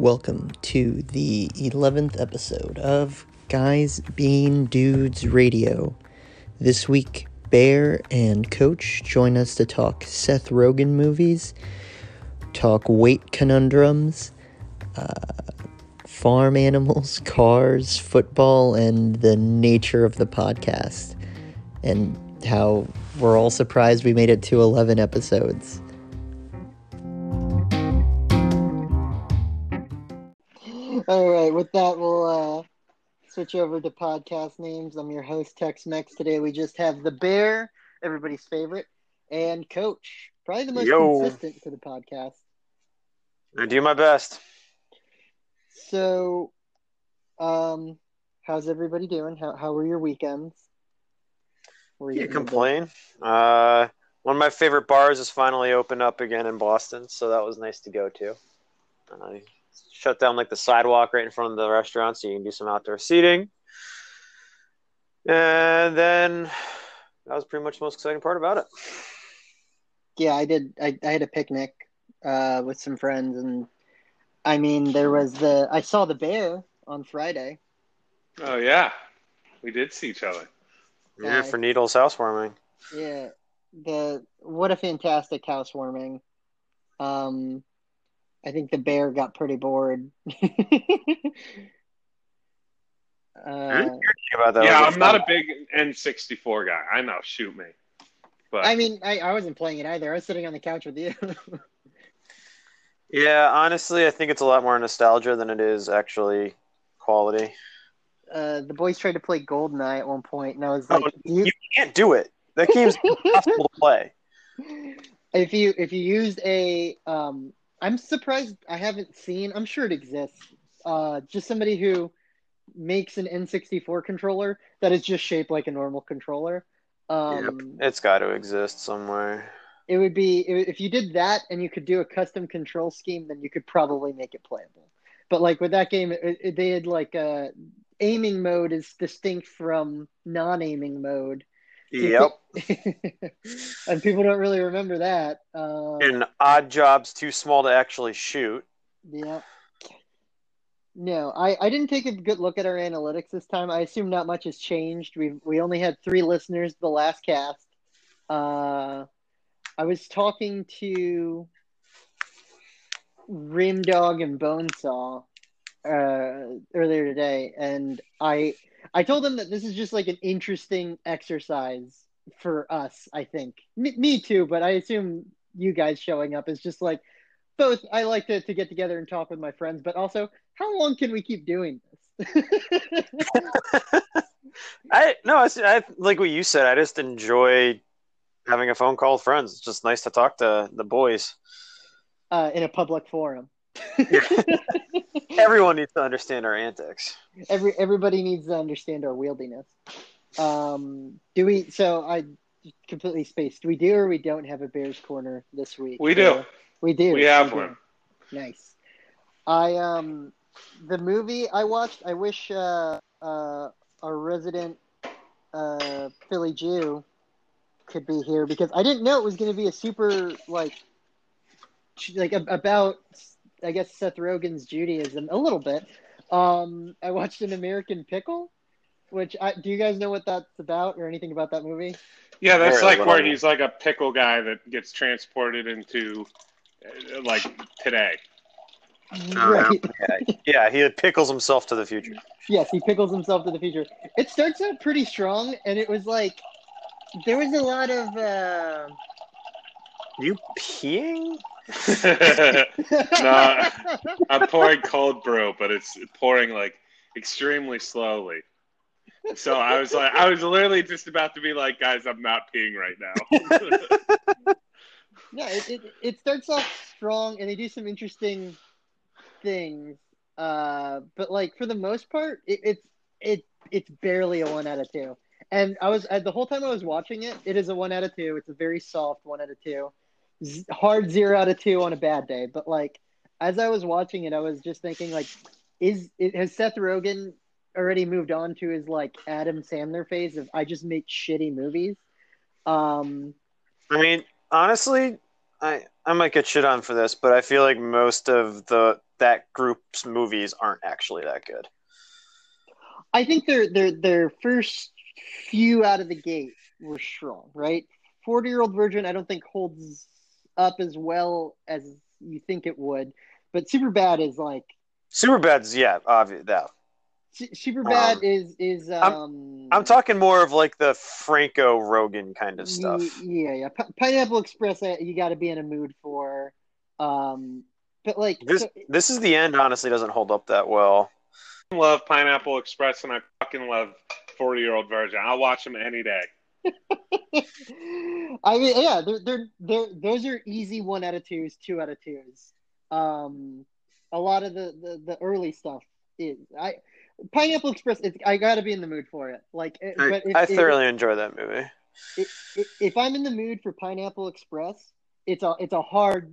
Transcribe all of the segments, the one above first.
Welcome to the 11th episode of Guys Being Dudes Radio. This week, Bear and Coach join us to talk Seth Rogen movies, talk weight conundrums, uh, farm animals, cars, football, and the nature of the podcast, and how we're all surprised we made it to 11 episodes. All right, with that, we'll uh, switch over to podcast names. I'm your host, Tex Mex. Today we just have the Bear, everybody's favorite, and Coach, probably the most Yo. consistent to the podcast. I do my best. So, um, how's everybody doing? How how were your weekends? Were Can't you complain. Uh, one of my favorite bars has finally opened up again in Boston, so that was nice to go to. Uh, shut down like the sidewalk right in front of the restaurant, so you can do some outdoor seating. And then that was pretty much the most exciting part about it. Yeah, I did. I, I had a picnic uh, with some friends, and I mean, there was the. I saw the bear on Friday. Oh yeah, we did see each other. We were for Needles housewarming. Yeah, the what a fantastic housewarming. Um, I think the bear got pretty bored. I uh, didn't hear anything about that. yeah, Was it I'm not a big N64 guy. I know, shoot me. But I mean, I, I wasn't playing it either. I was sitting on the couch with you. Yeah, honestly, I think it's a lot more nostalgia than it is actually quality. uh, the boys tried to play Goldeneye at one point, and I was like, Oh, you, You can't do it. That game's impossible to play. if you if you used a um i'm surprised i haven't seen i'm sure it exists uh just somebody who makes an n64 controller that is just shaped like a normal controller. Um It's got to exist somewhere. it would be if you did that and you could do a custom control scheme then you could probably make it playable. But like with that game it, it, they had like a aiming mode is distinct from non-aiming mode Yep. and people don't really remember that uh, And Oddjob's too small to actually shoot. Yeah. No, I, I didn't take a good look at our analytics this time. I assume not much has changed. We we only had three listeners the last cast. Uh, I was talking to Rim Dog and Bonesaw uh, earlier today, and I I told them that this is just like an interesting exercise for us. I think me, me too, but I assume you guys showing up is just like both I like to, to get together and talk with my friends, but also how long can we keep doing this? I no, it's, I like what you said. I just enjoy having a phone call with friends. It's just nice to talk to the boys. uh, in a public forum. Everyone needs to understand our antics. Every everybody needs to understand our wieldiness. Um, do we? So I completely spaced. Do we do or we don't have a Bears corner this week? we do. Uh, we do. We have do. one. Nice. I um the movie I watched. I wish uh, uh, our resident uh, Philly Jew could be here because I didn't know it was going to be a super like like about I guess Seth Rogen's Judaism a little bit. Um, I watched an American Pickle, which I, do you guys know what that's about or anything about that movie? Yeah, that's Very like where he's like a pickle guy that gets transported into uh, like today. Right. Yeah, yeah, he pickles himself to the future. Yes, he pickles himself to the future. It starts out pretty strong, and it was like there was a lot of. Uh... You peeing? no, I'm pouring cold brew, but it's pouring like extremely slowly. So I was like, I was literally just about to be like, guys, I'm not peeing right now. yeah, it, it it starts off strong, and they do some interesting things. Uh, but like for the most part, it, it's it it's barely a one out of two. And I was uh, the whole time I was watching it, it is a one out of two. It's a very soft one out of two, hard zero out of two on a bad day. But like as I was watching it, I was just thinking like, is it, has Seth Rogen already moved on to his like Adam Sandler phase of I just make shitty movies? Um, I mean, honestly, I I might get shit on for this, but I feel like most of the that group's movies aren't actually that good. I think their their their first few out of the gate were strong, right? Forty year old virgin, I don't think holds up as well as you think it would, but super bad is like super bad's yeah, obvious that. Super bad um, is is um. I'm, I'm, talking more of like the Franco Rogen kind of stuff. Yeah, yeah. P- Pineapple Express, uh, you got to be in a mood for. Um, but like this, so, this is the end. Honestly, doesn't hold up that well. I love Pineapple Express, and I fucking love Forty Year Old Virgin. I'll watch them any day. I mean, yeah, they're, they're they're those are easy one out of twos, two out of twos. Um, a lot of the the, the early stuff is I Pineapple Express. It's, I got to be in the mood for it. Like, I, but if, I thoroughly if, enjoy that movie. If, if I'm in the mood for Pineapple Express, it's a it's a hard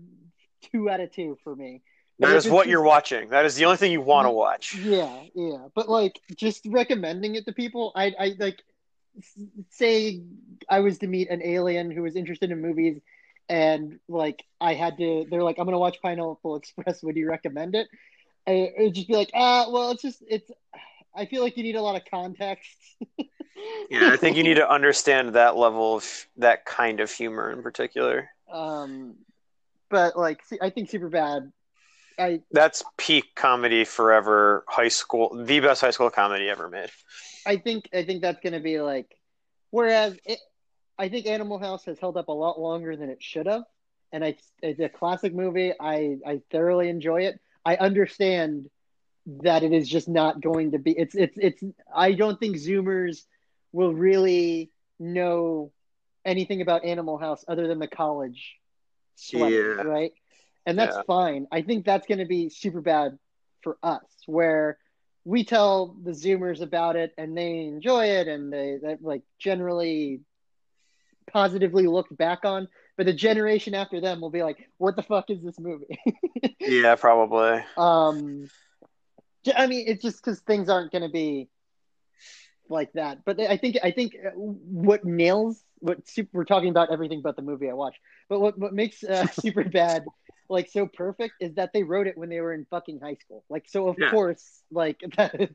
two out of two for me. That is what you're watching. That is the only thing you want to watch. Yeah, yeah. But like, just recommending it to people, I, I like say I was to meet an alien who was interested in movies, and like I had to, they're like, I'm gonna watch Pineapple Express. Would you recommend it? it would just be like, ah, well, it's just it's. I feel like you need a lot of context. yeah, I think you need to understand that level of that kind of humor in particular. Um, but like, I think Super Bad. I that's peak comedy forever. High school, the best high school comedy ever made. I think I think that's gonna be like, whereas it, I think Animal House has held up a lot longer than it should have, and I, it's a classic movie. I I thoroughly enjoy it. I understand that it is just not going to be. It's it's it's. I don't think Zoomers will really know anything about Animal House other than the college sweater, yeah. right? And that's yeah. fine. I think that's going to be super bad for us, where we tell the Zoomers about it and they enjoy it and they that like generally positively looked back on but the generation after them will be like, "What the fuck is this movie?" yeah, probably. Um, I mean, it's just because things aren't going to be like that. But I think I think uh, what nails what super, we're talking about everything but the movie I watched. But what what makes uh, Super Bad like so perfect is that they wrote it when they were in fucking high school. Like so, of yeah. course, like that is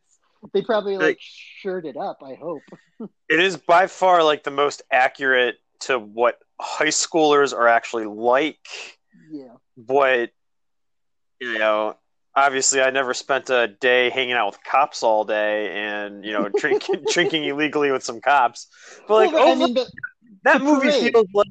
they probably like, like shirted up. I hope it is by far like the most accurate to what high schoolers are actually like. Yeah. But you know, obviously I never spent a day hanging out with cops all day and, you know, drinking drinking illegally with some cops. But like well, I mean, the, that movie parade. feels like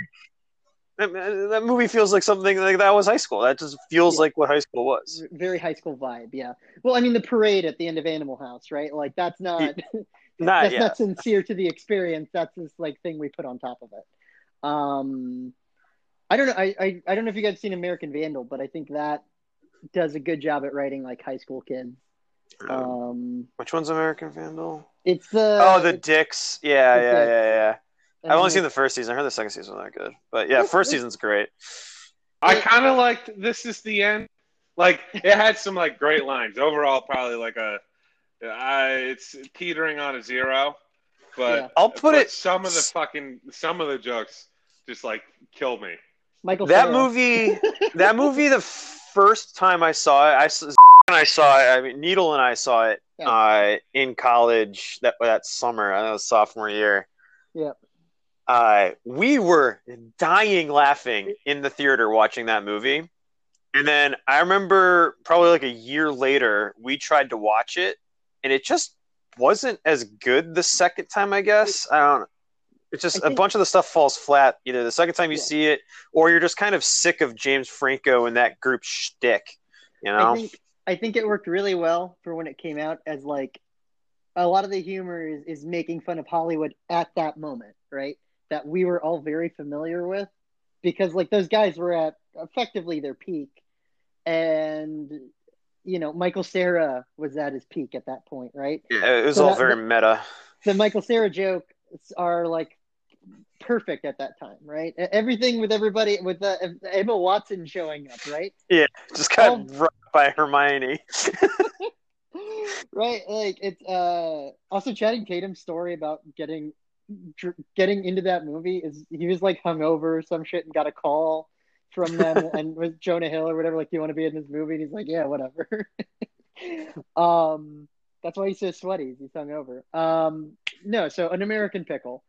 that, that, movie feels like something like that was high school. That just feels yeah. like what high school was. Very high school vibe, yeah. Well, I mean, the parade at the end of Animal House, right? Like that's not, not that's yet. not sincere to the experience. That's this like thing we put on top of it. Um, I don't know. I, I, I don't know if you guys seen American Vandal, but I think that does a good job at writing like high school kids. Um, which one's American Vandal? It's the oh the Dicks. Yeah, the yeah, yeah, yeah, I've only seen the first season. I heard the second season was not good, but yeah, first season's great. I kind of liked "This Is the End." Like it had some like great lines. Overall, probably like a, uh, it's teetering on a zero, but yeah. I'll put it. Some of the fucking some of the jokes just like kill me. Michael, that Sarah. movie, that movie, the first time I saw it, I I saw it. I mean, Needle and I saw it yeah. uh, in college that that summer. I was sophomore year. Yeah. Uh, we were dying laughing in the theater watching that movie. And then I remember probably like a year later, we tried to watch it, and it just wasn't as good the second time. I guess I don't. It's just a bunch of the stuff falls flat either the second time you yeah. see it, or you're just kind of sick of James Franco and that group shtick. You know, I think, I think it worked really well for when it came out as like a lot of the humor is, is making fun of Hollywood at that moment, right? That we were all very familiar with because like those guys were at effectively their peak and you know Michael Cera was at his peak at that point, right? Yeah, it was so all that, very meta. The Michael Cera jokes are like perfect at that time, right? Everything with everybody with the, Emma Watson showing up, right? Yeah, just got um, rocked by Hermione. right, like it's uh also Channing Tatum's story about getting getting into that movie is he was like hungover or some shit and got a call from them and with Jonah Hill or whatever. Like, do you want to be in this movie? And he's like, yeah, whatever. um, that's why he's so sweaty. He's hungover. Um, no, so an American Pickle.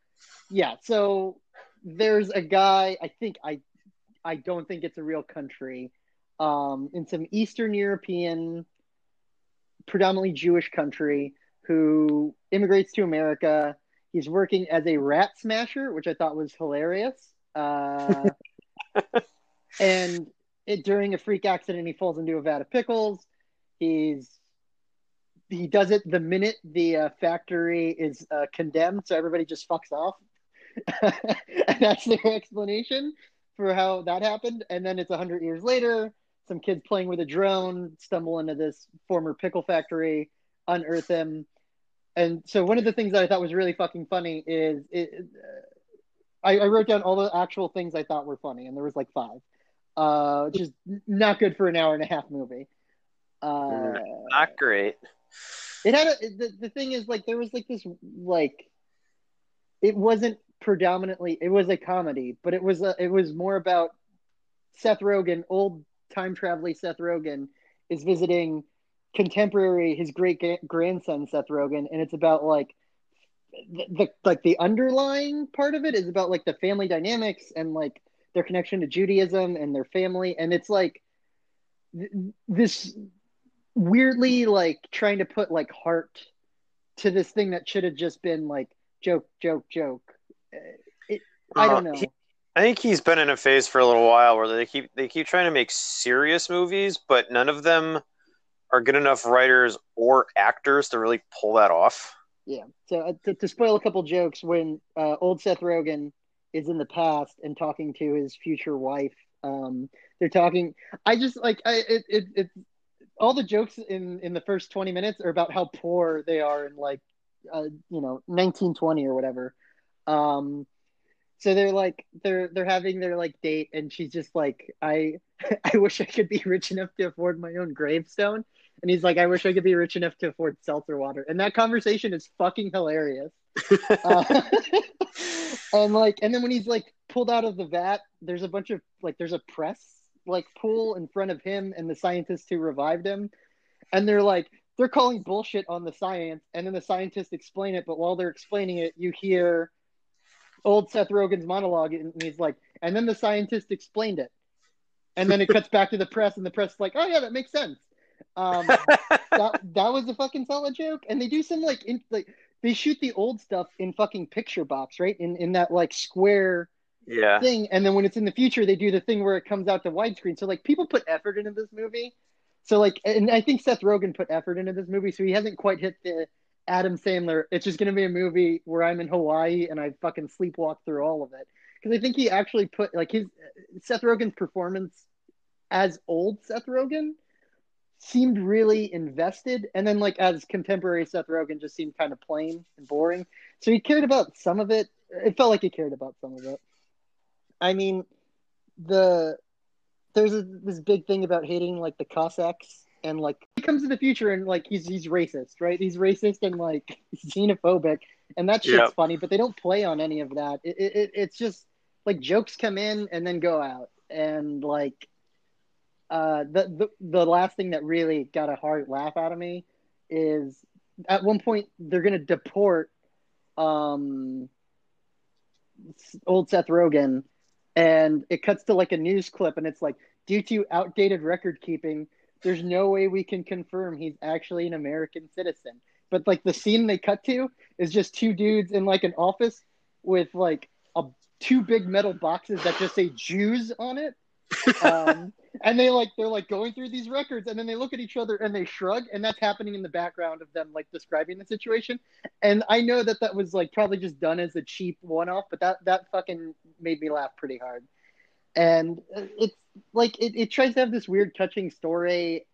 Yeah, so there's a guy. I think I, I don't think it's a real country. Um, in some Eastern European, predominantly Jewish country, who immigrates to America. He's working as a rat smasher, which I thought was hilarious. Uh, and it, during a freak accident, he falls into a vat of pickles. He's he does it the minute the uh, factory is uh, condemned, so everybody just fucks off. and that's their explanation for how that happened. And then it's hundred years later. Some kids playing with a drone stumble into this former pickle factory, unearth him, and so one of the things that I thought was really fucking funny is it, uh, I, I, wrote down all the actual things I thought were funny, and there was like five, uh, which is not good for an hour and a half movie. Uh, not great. It had a, the the thing is like there was like this like it wasn't predominantly it was a comedy, but it was a, it was more about Seth Rogen, old time traveling Seth Rogen, is visiting contemporary his great grandson Seth Rogen, and it's about like the, the, like the underlying part of it is about like the family dynamics and like their connection to Judaism and their family, and it's like th- this weirdly like trying to put like heart to this thing that should have just been like joke, joke, joke. It, I don't know. He, I think he's been in a phase for a little while where they keep they keep trying to make serious movies, but none of them are good enough writers or actors to really pull that off. Yeah. So uh, to, to, spoil a couple jokes, when uh, old Seth Rogen is in the past and talking to his future wife, um, they're talking. I just like I it, it it all the jokes in in the first twenty minutes are about how poor they are in like uh, you know 1920 or whatever. Um, so they're like they're they're having their like date and she's just like i i wish i could be rich enough to afford my own gravestone and he's like, I wish I could be rich enough to afford seltzer water. And that conversation is fucking hilarious. uh, and like, and then when he's like pulled out of the vat, there's a bunch of like, there's a press like pool in front of him and the scientists who revived him. And they're like, they're calling bullshit on the science. And then the scientists explain it. But while they're explaining it, you hear old Seth Rogen's monologue. And he's like, and then the scientist explained it. And then it cuts back to the press, and the press is like, oh, yeah, that makes sense. Um, that that was a fucking solid joke. And they do some like in, like they shoot the old stuff in fucking picture box, right? In in that like square yeah thing. And then when it's in the future, they do the thing where it comes out to widescreen. So like people put effort into this movie. So like, and I think Seth Rogen put effort into this movie, so he hasn't quite hit the Adam Sandler. It's just gonna be a movie where I'm in Hawaii and I fucking sleepwalk through all of it. Because I think he actually put like his Seth Rogen's performance as old Seth Rogen seemed really invested, and then like as contemporary Seth Rogen just seemed kind of plain and boring. So he cared about some of it. It felt like he cared about some of it. I mean, the there's a, this big thing about hating like the Cossacks and like he comes to the future and like he's he's racist, right? He's racist and like xenophobic, and that shit's yep. funny. But they don't play on any of that. It, it, it's just like jokes come in and then go out, and like uh, the, the the last thing that really got a hard laugh out of me is at one point they're going to deport um, old Seth Rogen, and it cuts to like a news clip, and it's like due to outdated record keeping, there's no way we can confirm he's actually an American citizen. But like the scene they cut to is just two dudes in like an office with like a two big metal boxes that just say Jews on it. Um, and they like they're like going through these records and then they look at each other and they shrug and that's happening in the background of them like describing the situation and i know that that was like probably just done as a cheap one-off but that that fucking made me laugh pretty hard and it's like it, it tries to have this weird touching story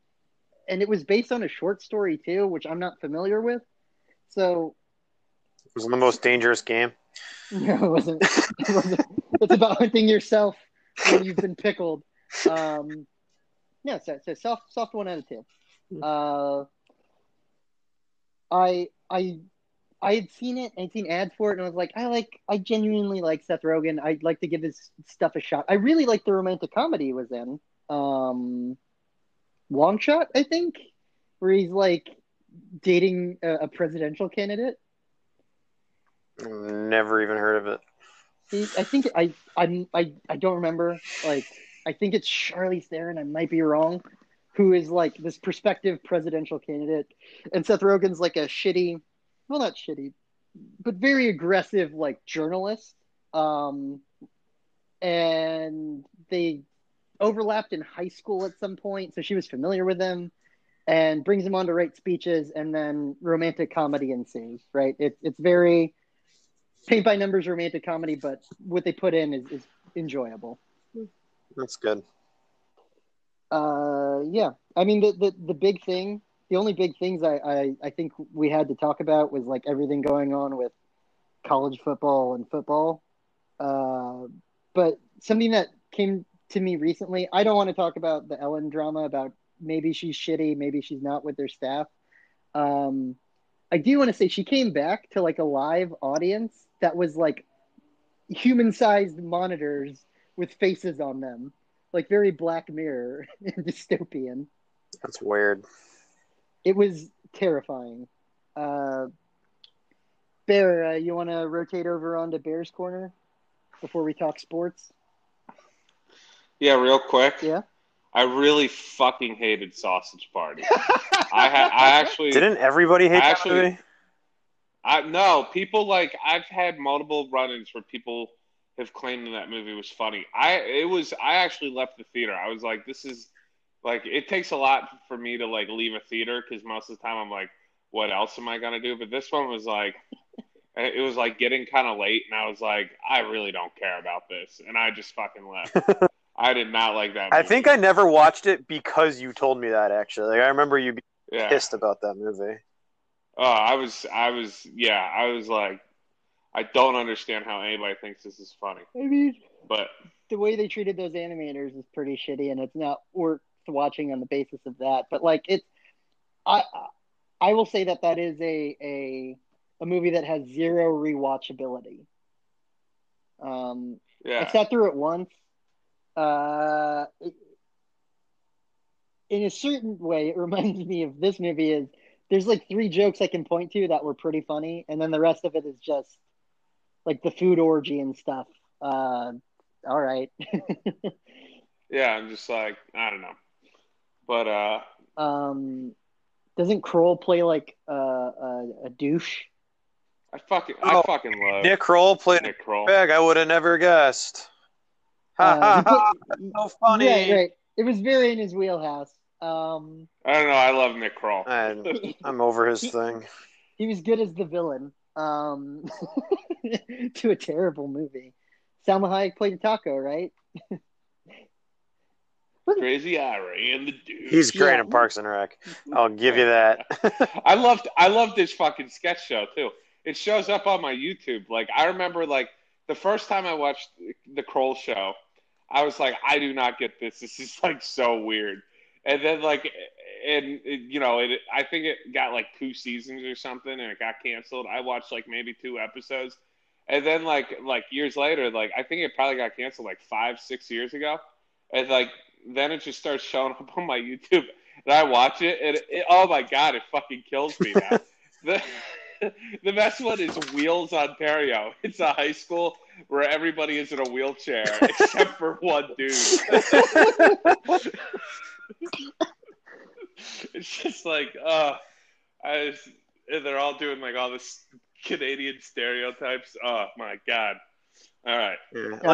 and it was based on a short story too which i'm not familiar with so it was the most dangerous game no it wasn't, it wasn't. it's about hunting yourself when you've been pickled um, yeah, so, so soft, soft one out of two. Uh, I, I, I had seen it, I'd seen ads for it, and I was like, I like, I genuinely like Seth Rogen. I'd like to give his stuff a shot. I really like the romantic comedy he was in. Um, Long Shot, I think, where he's like dating a, a presidential candidate. Never even heard of it. I think I, I, I, I don't remember. Like, I think it's Charlize Theron. I might be wrong. Who is like this prospective presidential candidate, and Seth Rogen's like a shitty, well, not shitty, but very aggressive like journalist. Um, and they overlapped in high school at some point, so she was familiar with him and brings him on to write speeches, and then romantic comedy ensues. Right? It's it's very paint by numbers romantic comedy, but what they put in is, is enjoyable. That's good. Uh, yeah. I mean, the, the the big thing, the only big things I, I I think we had to talk about was like everything going on with college football and football. Uh, but something that came to me recently, I don't want to talk about the Ellen drama about maybe she's shitty, maybe she's not with their staff. Um, I do want to say she came back to like a live audience that was like human sized monitors with faces on them, like very Black Mirror and dystopian. That's weird. It was terrifying. Uh, Bear, uh, you want to rotate over onto Bear's Corner before we talk sports? Yeah, real quick. Yeah. I really fucking hated Sausage Party. I ha- I actually Didn't everybody hate I that actually- movie? I no people like I've had multiple run-ins where people have claimed that, that movie was funny. I it was I actually left the theater. I was like, this is like it takes a lot for me to like leave a theater because most of the time I'm like, what else am I gonna do? But this one was like, it was like getting kind of late, and I was like, I really don't care about this, and I just fucking left. I did not like that. I think I never watched it because you told me that. Actually, like I remember you being yeah. pissed about that movie. Oh, I was, I was, yeah, I was like, I don't understand how anybody thinks this is funny, I mean, but the way they treated those animators is pretty shitty, and it's not worth watching on the basis of that. But like, it's I I will say that that is a a a movie that has zero rewatchability. Um, yeah. I sat through it once. Uh, it- in a certain way, it reminds me of this movie. Is there's like three jokes I can point to that were pretty funny, and then the rest of it is just like the food orgy and stuff. Uh, all right. yeah. I'm just like, I don't know, but uh, um, doesn't Kroll play like uh, a, a douche? I fucking, Oh, I fucking love Nick Kroll played Nick Kroll. Bag. I would have never guessed. Ha Uh, ha he ha! put- So funny. Right, right. It was very in his wheelhouse. Um, I don't know. I love Nick Kroll. I'm, I'm over his thing. he was good as the villain um, to a terrible movie. Salma Hayek played a taco, right? Crazy Ira and the dude. He's great Yeah. in Parks and Rec. I'll give you that. I loved I loved this fucking sketch show too. It shows up on my YouTube. Like I remember like the first time I watched the Kroll show, I was like, I do not get this. This is like so weird. And then like and it, you know, it I think it got like two seasons or something and it got canceled. I watched like maybe two episodes. And then like like years later, like I think it probably got canceled like five, six years ago. And like then it just starts showing up on my YouTube and I watch it and it, oh my god, it fucking kills me now. the the best one is Wheels Ontario. It's a high school where everybody is in a wheelchair except for one dude. it's just like, uh, I they're all doing like all this Canadian stereotypes. Oh my god! All right,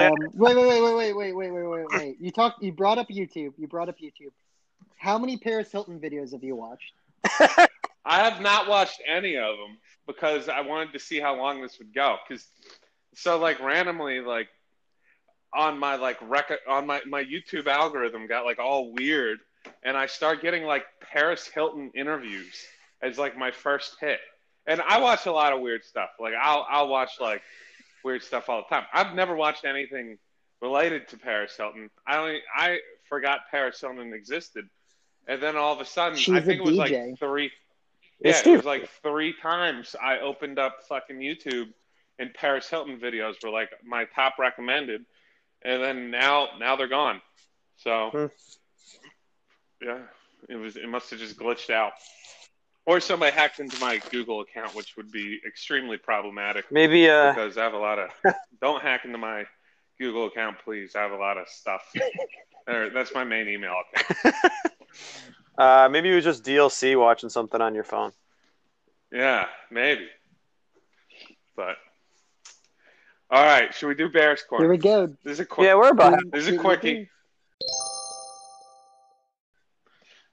Um, wait, wait, wait, wait, wait, wait, wait, wait, wait, wait. You talked. You brought up YouTube. You brought up YouTube. How many Paris Hilton videos have you watched? I have not watched any of them because I wanted to see how long this would go. Because so like randomly like on my like record on my my YouTube algorithm got like all weird, and I start getting like Paris Hilton interviews as like my first hit. And I watch a lot of weird stuff. Like I'll I'll watch like weird stuff all the time. I've never watched anything related to Paris Hilton. I only I forgot Paris Hilton existed, and then all of a sudden She's I a think it was DJ. like three. Yeah, it was like three times I opened up fucking YouTube and Paris Hilton videos were like my top recommended, and then now now they're gone. So Hmm. yeah, it was it must have just glitched out, or somebody hacked into my Google account, which would be extremely problematic Maybe uh, because I have a lot of. don't hack into my Google account, please. I have a lot of stuff. That's my main email account. uh, maybe it was just DLC watching something on your phone. Yeah, maybe. But all right, should we do Bears corner? Here we go. This is a quick. Yeah, we're about. This is a quickie.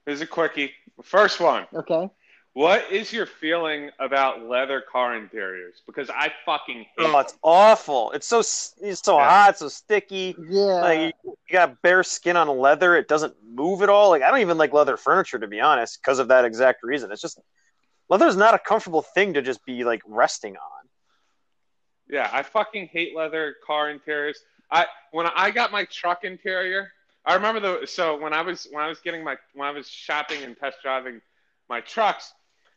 This is a quickie. First one. Okay. What is your feeling about leather car interiors? Because I fucking hate. Oh, it's awful. It's so it's so Yeah. hot, so sticky. Yeah. Like you you got bare skin on leather. It doesn't move at all. Like I don't even like leather furniture to be honest, because of that exact reason. It's just leather is not a comfortable thing to just be like resting on. Yeah, I fucking hate leather car interiors. I when I got my truck interior, I remember the so when I was when I was getting my when I was shopping and test driving my trucks,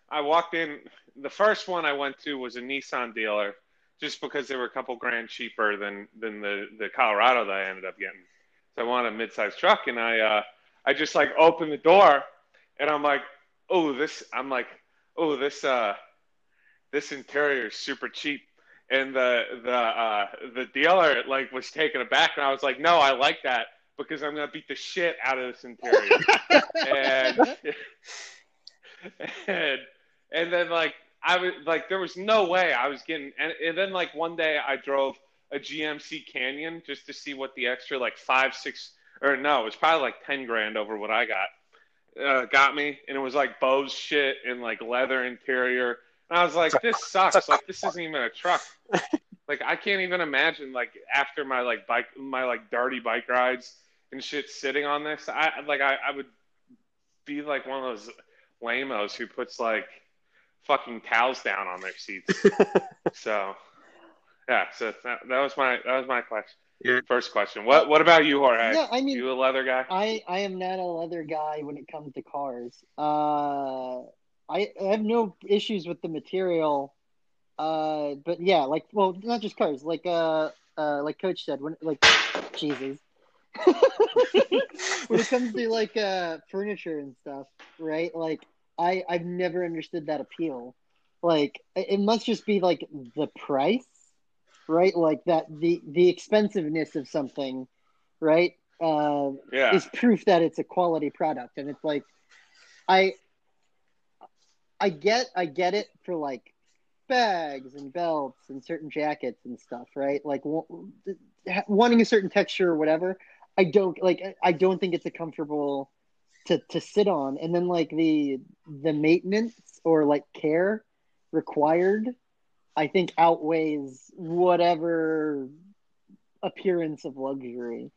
I walked in. The first one I went to was a Nissan dealer, just because they were a couple grand cheaper than than the the Colorado that I ended up getting. So I wanted a mid-sized truck, and I uh, I just like opened the door, and I'm like, oh this I'm like, oh this uh this interior is super cheap and the the uh, the dealer like was taken aback, and I was like, "No, I like that because I'm gonna beat the shit out of this interior." and and and then like I was like, there was no way I was getting. And, and then like one day I drove a GMC Canyon just to see what the extra like five six or no, it was probably like ten grand over what I got. Uh, got me, and it was like Bose shit and like leather interior. And I was like, this sucks. Like this isn't even a truck. like I can't even imagine like after my like bike my like dirty bike rides and shit sitting on this. I like I, I would be like one of those lamos who puts like fucking towels down on their seats. so yeah, so that, that was my that was my question. Yeah. First question. What what about you, Jorge? Yeah, I mean, you a leather guy? I I am not a leather guy when it comes to cars. Uh, I, I have no issues with the material. Uh, but yeah, like well, not just cars. Like uh, uh, like Coach said, when like Jesus. when it comes to like uh furniture and stuff, right? Like I I've never understood that appeal. Like it must just be like the price, right? Like that the the expensiveness of something, right? Uh, Yeah. is proof that it's a quality product and it's like i i get i get it for like bags and belts and certain jackets and stuff right like wanting a certain texture or whatever i don't like i don't think it's a comfortable to to sit on. And then like the the maintenance or like care required i think outweighs whatever appearance of luxury.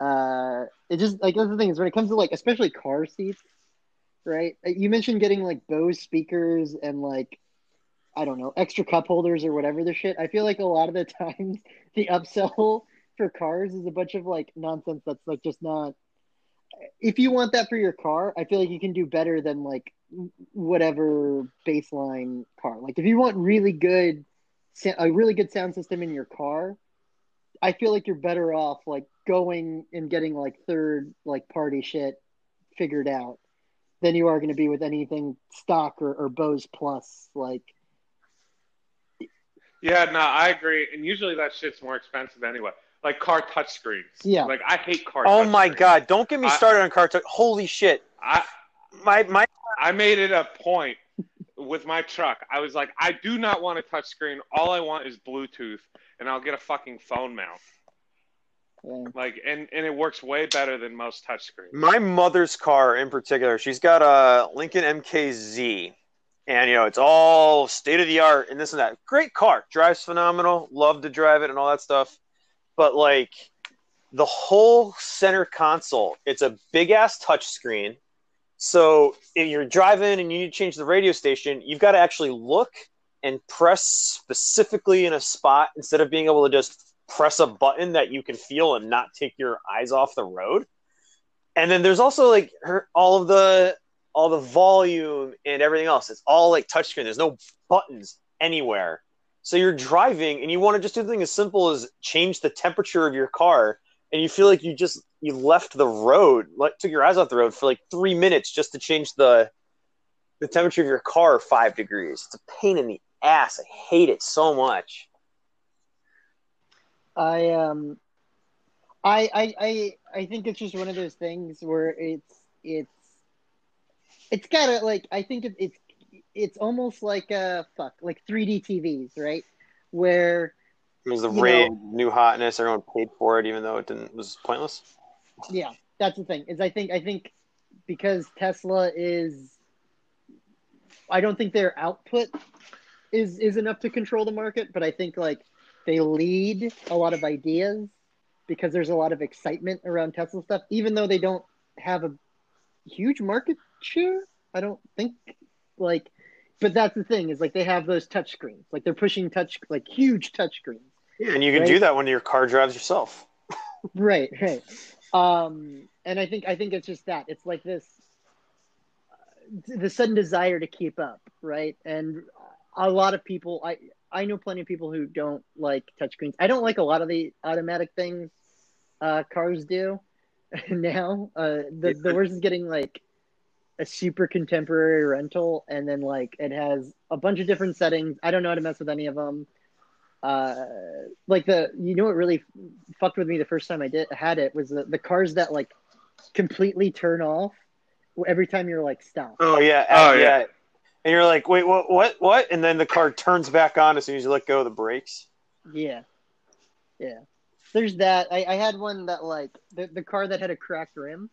Uh it just like that's the thing is when it comes to like especially car seats right? You mentioned getting like bose speakers and like i don't know extra cup holders or whatever the shit. I feel like a lot of the times the upsell for cars is a bunch of like nonsense that's like just not if you want that for your car i feel like you can do better than like whatever baseline car like if you want really good a really good sound system in your car I feel like you're better off like going and getting like third like party shit figured out than you are going to be with anything stock or, or Bose Plus. Like, Yeah, no, I agree. And usually that shit's more expensive anyway. Like car touchscreens. Yeah. Like I hate car. Oh my touchscreens. god! Don't get me I- started on car. T- Holy shit! I My my I made it a point with my truck. I was like, I do not want a touchscreen. All I want is Bluetooth, and I'll get a fucking phone mount. yeah. Like, and and it works way better than most touchscreens. my mother's car in particular. She's got a Lincoln MKZ, and you know it's all state of the art and this and that. Great car, drives phenomenal. Love to drive it and all that stuff. But like the whole center console, it's a big ass touchscreen. So if you're driving and you need to change the radio station, you've got to actually look and press specifically in a spot instead of being able to just press a button that you can feel and not take your eyes off the road. And then there's also like her all of the all the volume and everything else. It's all like touchscreen. There's no buttons anywhere. So you're driving and you want to just do something as simple as change the temperature of your car, and you feel like you just you left the road, like took your eyes off the road for like three minutes just to change the the temperature of your car five degrees. It's a pain in the ass. I hate it so much. I um, I I I I think it's just one of those things where it's it's it's gotta like I think it, it's it's almost like a fuck like 3D TVs, right? Where It was the rate, know- new hotness. Everyone paid for it, even though it didn't was pointless. yeah, that's the thing. Is I think I think because Tesla is I don't think their output is is enough to control the market, but I think like they lead a lot of ideas because there's a lot of excitement around Tesla stuff, even though they don't have a huge market share. I don't think like but that's the thing is like they have those touch screens. Like they're pushing touch like huge touch screens. Yeah, and you can Right. do that when your car drives yourself. right right um and i think i think it's just that it's like this uh, the sudden desire to keep up right and a lot of people i i know plenty of people who don't like touchscreens i don't like a lot of the automatic things uh cars do now uh the the worst is getting like a super contemporary rental and then like it has a bunch of different settings i don't know how to mess with any of them uh like the you know what really fucked with me the first time I did had it was the, the cars that like completely turn off every time you're like stopped. Oh yeah, Oh, yeah. yeah. And you're like, wait, what, what, what? And then the car turns back on as soon as you let go of the brakes. Yeah, yeah. There's that. I, I had one that like the the car that had a cracked rim.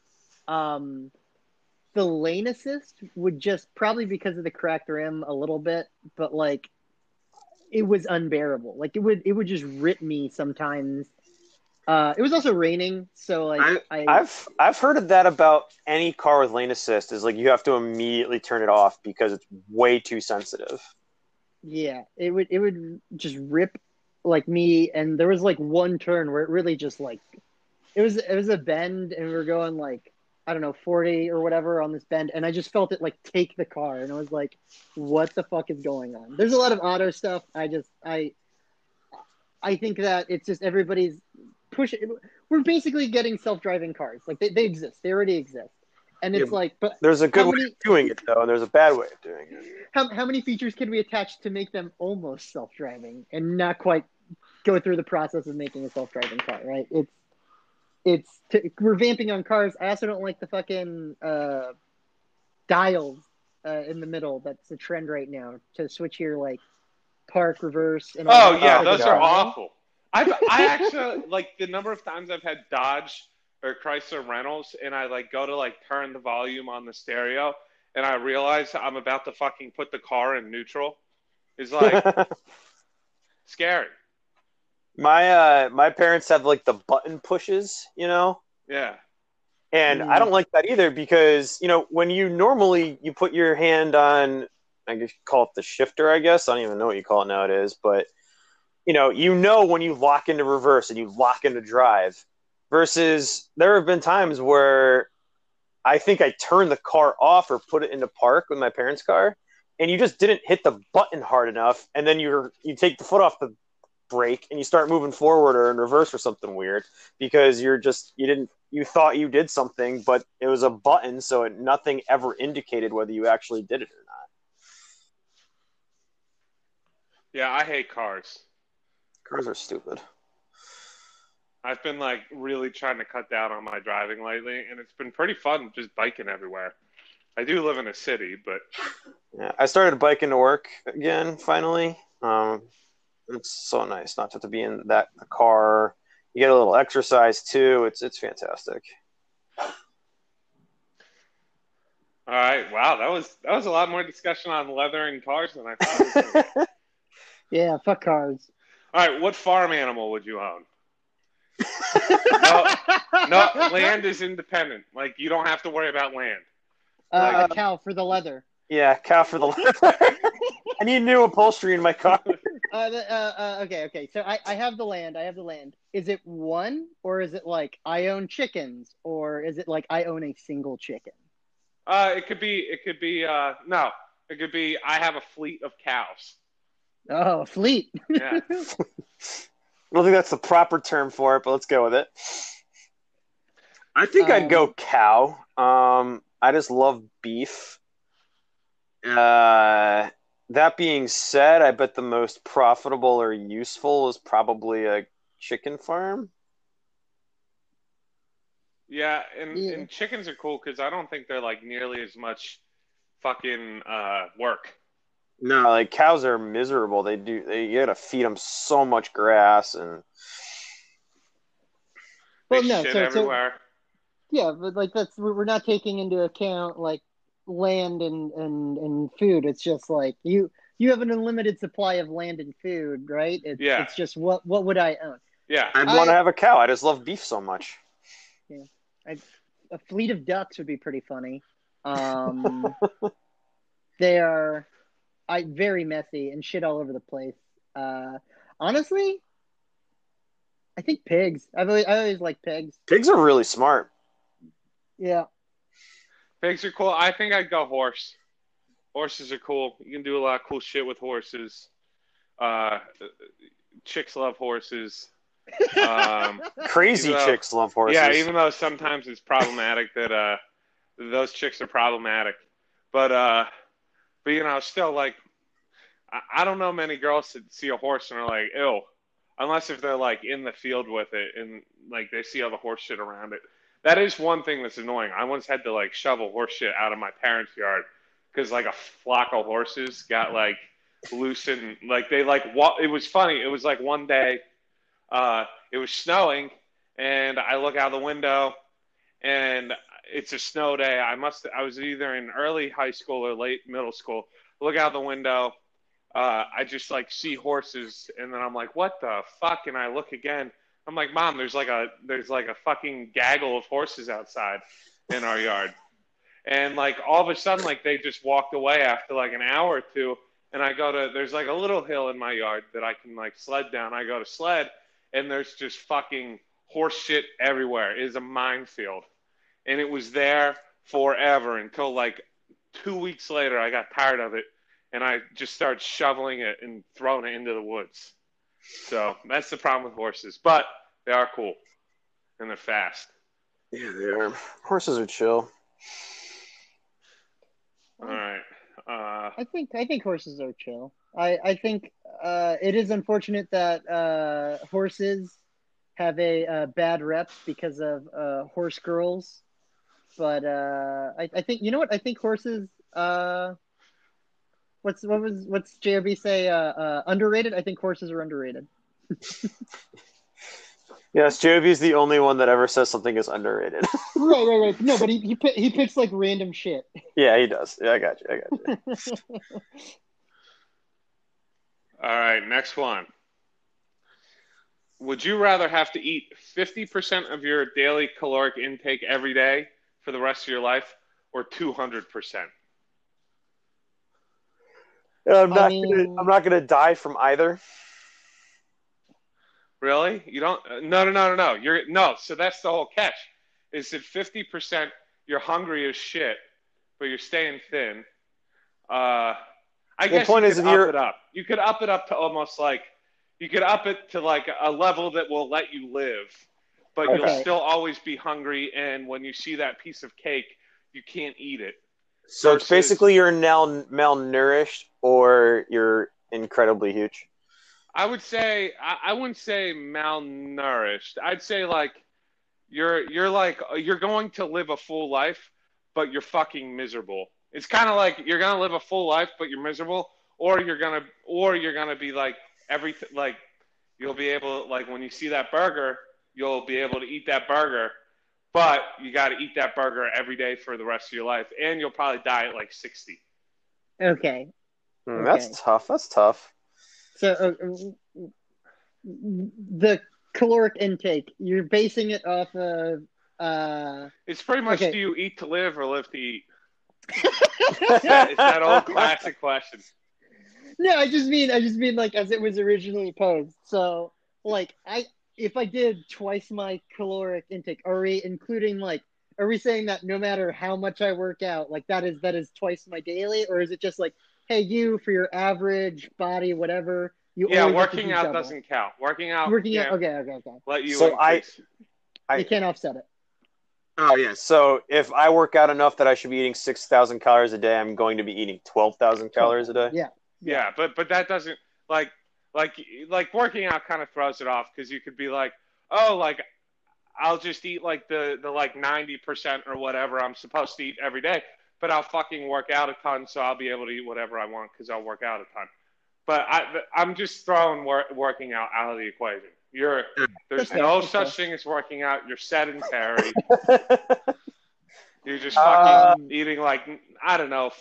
Um, the lane assist would just probably because of the cracked rim a little bit, but like it was unbearable. Like it would it would just rip me sometimes. Uh, it was also raining, so like I, I've I've heard of that about any car with lane assist is like you have to immediately turn it off because it's way too sensitive. Yeah, it would it would just rip like me and there was like one turn where it really just like it was it was a bend and we were going like I don't know 40 or whatever on this bend and I just felt it like take the car and I was like what the fuck is going on. There's a lot of auto stuff. I just I I think that it's just everybody's pushing. we're basically getting self-driving cars. Like they, they exist. They already exist. And it's Yeah. like but There's a good How way many- of doing it though, and there's a bad way of doing it. how, how many features can we attach to make them almost self-driving and not quite go through the process of making a self-driving car right it's it's t- we're vamping on cars i also don't like the fucking uh, dials uh, in the middle that's the trend right now to switch your like park reverse and Oh yeah, stuff. those are awful. I I actually like the number of times I've had Dodge or Chrysler rentals, and I like go to like turn the volume on the stereo, and I realize I'm about to fucking put the car in neutral. It's like scary. My uh my parents have like the button pushes, you know, Yeah. and Mm. I don't like that either because you know when you normally you put your hand on I guess you call it the shifter, I guess I don't even know what you call it nowadays, but you know you know when you lock into reverse and you lock into drive versus there have been times where I think I turned the car off or put it into park with my parents' car, and you just didn't hit the button hard enough, and then you're you take the foot off the brake and you start moving forward or in reverse or something weird because you're just you didn't you thought you did something, but it was a button, so it, nothing ever indicated whether you actually did it or not. Yeah, I hate cars. Cars are stupid. I've been like really trying to cut down on my driving lately, and it's been pretty fun just biking everywhere. I do live in a city, but Yeah, I started biking to work again finally. Um, it's so nice not to have to be in that car. You get a little exercise too. It's it's fantastic. all right, wow, that was that was a lot more discussion on leather and cars than I thought. It was yeah fuck cars All right, what farm animal would you own? No, land is independent. Like you don't have to worry about land. uh, a cow for the leather yeah, cow for the leather. I need new upholstery in my car. Uh, the- uh, uh, okay, okay. So I, I have the land. I have the land. Is it one, or is it like I own chickens, or is it like I own a single chicken? Uh, it could be. It could be. Uh, no, it could be. I have a fleet of cows. Oh, fleet. Yeah. I don't think that's the proper term for it, but let's go with it. I think I'd go Um, cow. Um, I just love beef. Uh, that being said, I bet the most profitable or useful is probably a chicken farm. Yeah, and, Yeah. and chickens are cool because I don't think they're like nearly as much fucking uh, work. No, like cows are miserable. They do. They you gotta feed them so much grass and They Well, no, shit so- so- everywhere. Yeah, but like that's we're we're not taking into account like land and and and food. It's just like you you have an unlimited supply of land and food, right? It's, Yeah. It's just what what would I own? yeah, I'd want to have a cow. I just love beef so much. Yeah, a fleet of ducks would be pretty funny. Um, they are, I very messy and shit all over the place. Uh, honestly, I think pigs. I've always, I always like pigs. Pigs are really smart. Yeah. Pigs are cool. I think I'd go horse. Horses are cool. You can do a lot of cool shit with horses. Uh, chicks love horses. Um, Crazy though- chicks love horses. Yeah, even though sometimes it's problematic that uh those chicks are problematic, but uh, but you know, still like I, I don't know many girls that see a horse and are like, ew, unless if they're like in the field with it and like they see all the horse shit around it. That is one thing that's annoying. I once had to like shovel horse shit out of my parents' yard because like a flock of horses got like loose and like they like what it was funny. It was like one day uh, it was snowing and I look out the window and it's a snow day. I must I was either in early high school or late middle school. Look out the window. Uh, I just like see horses and then I'm like, what the fuck? And I look again. I'm like, mom, there's like a there's like a fucking gaggle of horses outside in our yard. And like all of a sudden, like they just walked away after like an hour or two. And I go to there's like a little hill in my yard that I can like sled down. I go to sled, and there's just fucking horse shit everywhere. It is a minefield, and it was there forever until like two weeks later. I got tired of it, and I just started shoveling it and throwing it into the woods. So that's the problem with horses, but they are cool and they're fast. Yeah, they are. Horses are chill. All right. Uh, I think I think horses are chill. I I think uh, it is unfortunate that uh, horses have a uh, bad rep because of uh, horse girls, but uh, I I think you know what I think horses. Uh, what's what was what's JRB say? Uh, uh, underrated. I think horses are underrated. Yes, Jovi's the only one that ever says something is underrated. right, right, right. No, but he he, he picks like random shit. yeah, he does. Yeah, I got you. I got you. all right. Next one. Would you rather have to eat 50% of your daily caloric intake every day for the rest of your life or 200%? I'm not. I mean- gonna, I'm not gonna die from either. Really? You don't? uh, No, no, no, no, no. You're no. So that's the whole catch. Is that fifty percent? You're hungry as shit, but you're staying thin. Uh, I guess point you is could if up you're- it up. You could up it up to almost like you could up it to like a level that will let you live, but you'll still always be hungry. And when you see that piece of cake, you can't eat it. So it's basically you're now malnourished or you're incredibly huge. I would say I, I wouldn't say malnourished. I'd say like you're you're like you're going to live a full life, but you're fucking miserable. It's kind of like you're gonna live a full life, but you're miserable, or you're gonna or you're gonna be like everything like you'll be able like when you see that burger, you'll be able to eat that burger, but you got to eat that burger every day for the rest of your life, and you'll probably die at like sixty. okay, Okay. That's tough. That's tough. so uh, the caloric intake you're basing it off of. Uh, It's pretty much Okay. do you eat to live or live to eat? It's that, it's that old classic question. No, I just mean I just mean like as it was originally posed. So like I if I did twice my caloric intake, are we including like are we saying that no matter how much I work out, like that is that is twice my daily, or is it just like, hey, you for your average body, whatever, you Yeah, always have to working do out double. doesn't count. Working out, working out. Okay, okay, okay. let you So I- increase. I- you can't offset it. Oh yeah. So if I work out enough that I should be eating six thousand calories a day, I'm going to be eating twelve thousand calories a day. Yeah. Yeah, but but that doesn't like like like working out kind of throws it off because you could be like, oh, like I'll just eat like the the like ninety percent or whatever I'm supposed to eat every day, but I'll fucking work out a ton, so I'll be able to eat whatever I want because I'll work out a ton. But I I'm just throwing wor- working out out of the equation. You're there's no such thing as working out. You're sedentary. You're just fucking um, eating like I don't know,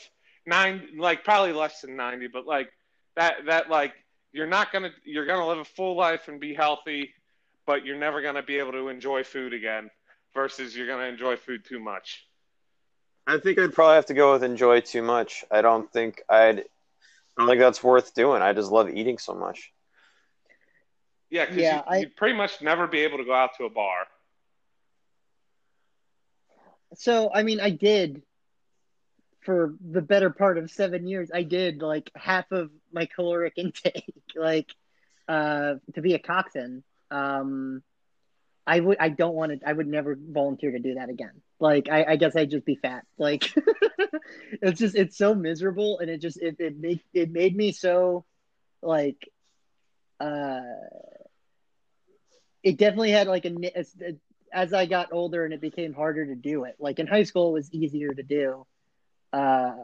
nine like probably less than ninety, but like that that like you're not gonna you're gonna live a full life and be healthy, but you're never gonna be able to enjoy food again. Versus you're gonna enjoy food too much. I think I'd probably have to go with enjoy too much. I don't think I'd. I don't think that's worth doing. I just love eating so much. Yeah, because Yeah, you, I- you'd pretty much never be able to go out to a bar. So I mean, I did for the better part of seven years. I did like half of my caloric intake, like uh, to be a coxswain. Um, I would. I don't want to. I would never volunteer to do that again. Like I, I guess I'd just be fat. Like it's just it's so miserable, and it just it it made it made me so like uh it definitely had like a, ni- a, a as I got older and it became harder to do it. Like in high school, it was easier to do. Uh,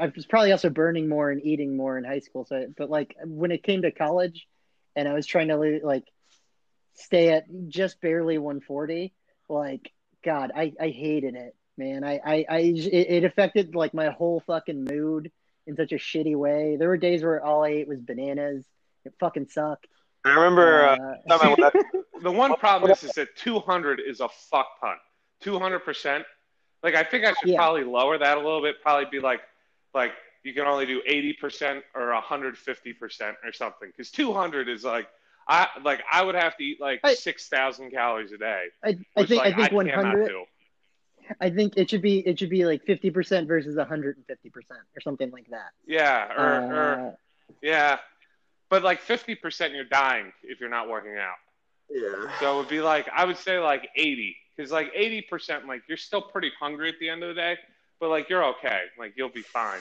I was probably also burning more and eating more in high school. So, but like when it came to college, and I was trying to like stay at just barely 140, like God, I I hated it, man. I I, I it, it affected like my whole fucking mood in such a shitty way. There were days where all I ate was bananas. It fucking sucked. I remember uh, Uh, time I The one problem is, is that 200 is a fuck ton. 200 percent. Like I think I should Yeah. probably lower that a little bit. Probably be like, like you can only do 80 percent or 150 percent or something. Because 200 is like, I like I would have to eat like I- 6,000 calories a day. I, I which, think like, I think 100. I think it should be it should be like 50% versus 150% or something like that. Yeah, or, or Uh, yeah, but like 50 percent you're dying if you're not working out. yeah. So it would be like I would say like 80 because like 80 percent like you're still pretty hungry at the end of the day, but like you're okay, like you'll be fine.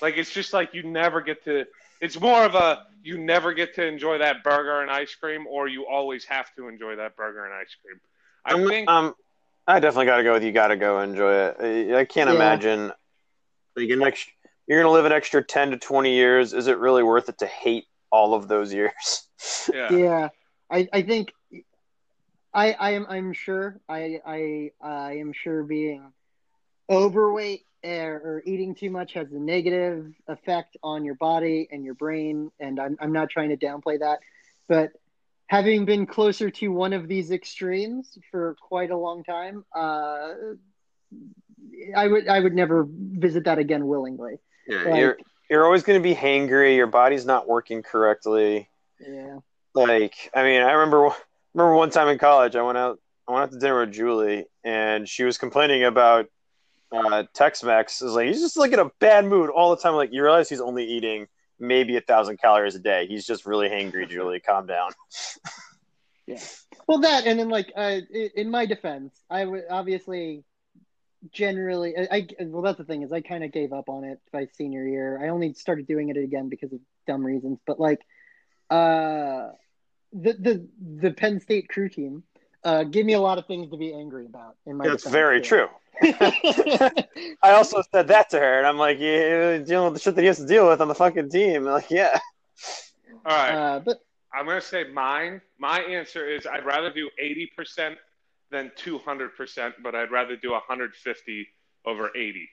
Like it's just like you never get to. It's more of a you never get to enjoy that burger and ice cream, or you always have to enjoy that burger and ice cream. I I'm- think um, I definitely got to go with you. Got to go enjoy it. I, I can't Yeah. imagine like an extra. You're gonna live an extra ten to twenty years. Is it really worth it to hate all of those years? yeah. yeah, I I think I I am I'm sure I I I am sure being overweight or, or eating too much has a negative effect on your body and your brain, and I'm I'm not trying to downplay that, but having been closer to one of these extremes for quite a long time, uh, I would I would never visit that again willingly. Yeah, Like- you're you're always gonna be hangry. Your body's not working correctly. Yeah. Like, I mean, I remember remember one time in college, I went out I went out to dinner with Julie, and she was complaining about uh, Tex-Mex. Is like he's just like in a bad mood all the time. Like you realize he's only eating maybe a thousand calories a day. He's just really hangry. Julie, calm down. Yeah. Well, that and then like uh, in my defense, I would obviously generally I, I well that's the thing is I kind of gave up on it by senior year. I only started doing it again because of dumb reasons. But like uh, the the the Penn State crew team uh, gave me a lot of things to be angry about. In my That's very true. I also said that to her, and I'm like, yeah, dealing with the shit that he has to deal with on the fucking team. Like, yeah. All right. uh, but I'm gonna say mine. My answer is I'd rather do 80 percent than 200 percent, but I'd rather do 150 over 80.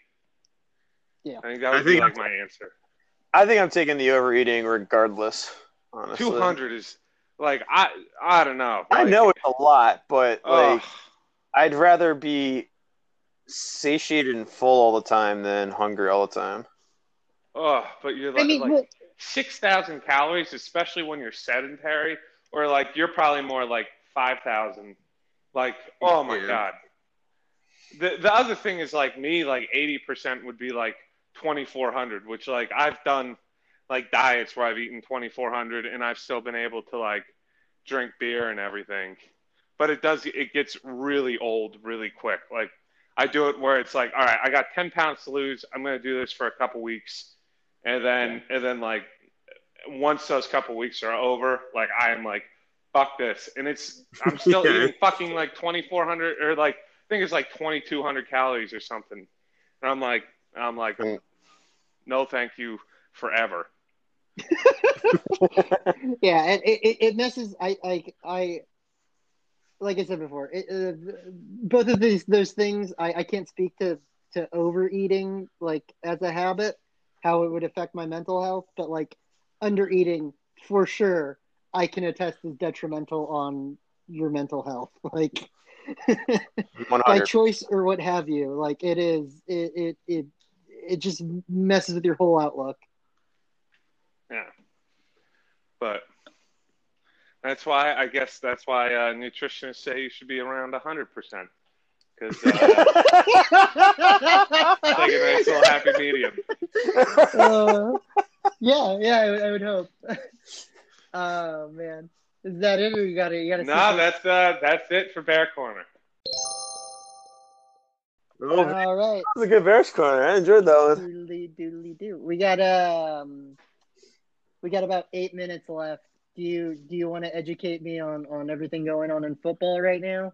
Yeah. I think that I would be think like my answer. I think I'm taking the overeating regardless. Honestly, 200 is like I I don't know. I know it's a lot, but ugh. like, I'd rather be satiated and full all the time than hungry all the time. Oh, but you're I like, mean, like well, 6,000 calories, especially when you're sedentary, or like you're probably more like 5,000. Like, oh my Yeah. god. the the other thing is like me, like eighty percent would be like twenty four hundred, which like I've done like diets where I've eaten twenty four hundred and I've still been able to like drink beer and everything. But it does it gets really old really quick. Like I do it where it's like, all right, I got ten pounds to lose. I'm gonna do this for a couple weeks, and then and then like once those couple weeks are over, like I am like, fuck this, and it's I'm still Yeah. eating fucking like twenty four hundred or like I think it's like twenty two hundred calories or something, and I'm like I'm like, Mm. no, thank you, forever. yeah, it, it, it messes. I like I like I said before. It, uh, both of these those things, I, I can't speak to to overeating like as a habit, how it would affect my mental health, but like undereating for sure, I can attest is detrimental on your mental health. Like by choice or what have you. Like it is, it it it it just messes with your whole outlook. Yeah, but that's why I guess that's why uh, nutritionists say you should be around hundred percent because uh, it's like a nice little happy medium. uh, yeah, yeah, I, would- I would hope. oh man, is that it? Or you got to you got to. No, that's uh, that's it for Bear Corner. Oh, that all right. was a good Bears corner. I enjoyed that one. Doodly doodly do. We got um, we got about eight minutes left. Do you do you want to educate me on on everything going on in football right now?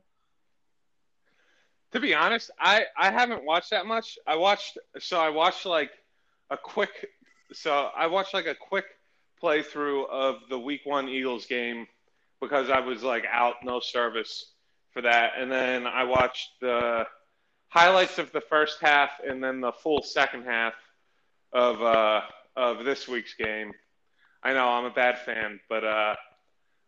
To be honest, I I haven't watched that much. I watched so I watched like a quick so I watched like a quick playthrough of the Week One Eagles game because I was like out no service for that, and then I watched the highlights of the first half and then the full second half of uh of this week's game. I know I'm a bad fan, but uh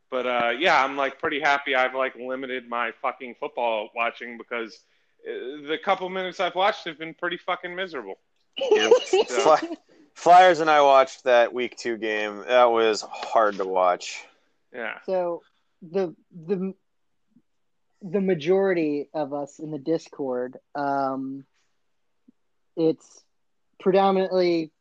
but uh yeah, I'm like pretty happy I've like limited my fucking football watching because uh, the couple minutes I've watched have been pretty fucking miserable. Fly- Flyers and I watched that week two game. That was hard to watch. Yeah. So the the the majority of us in the Discord, um, it's predominantly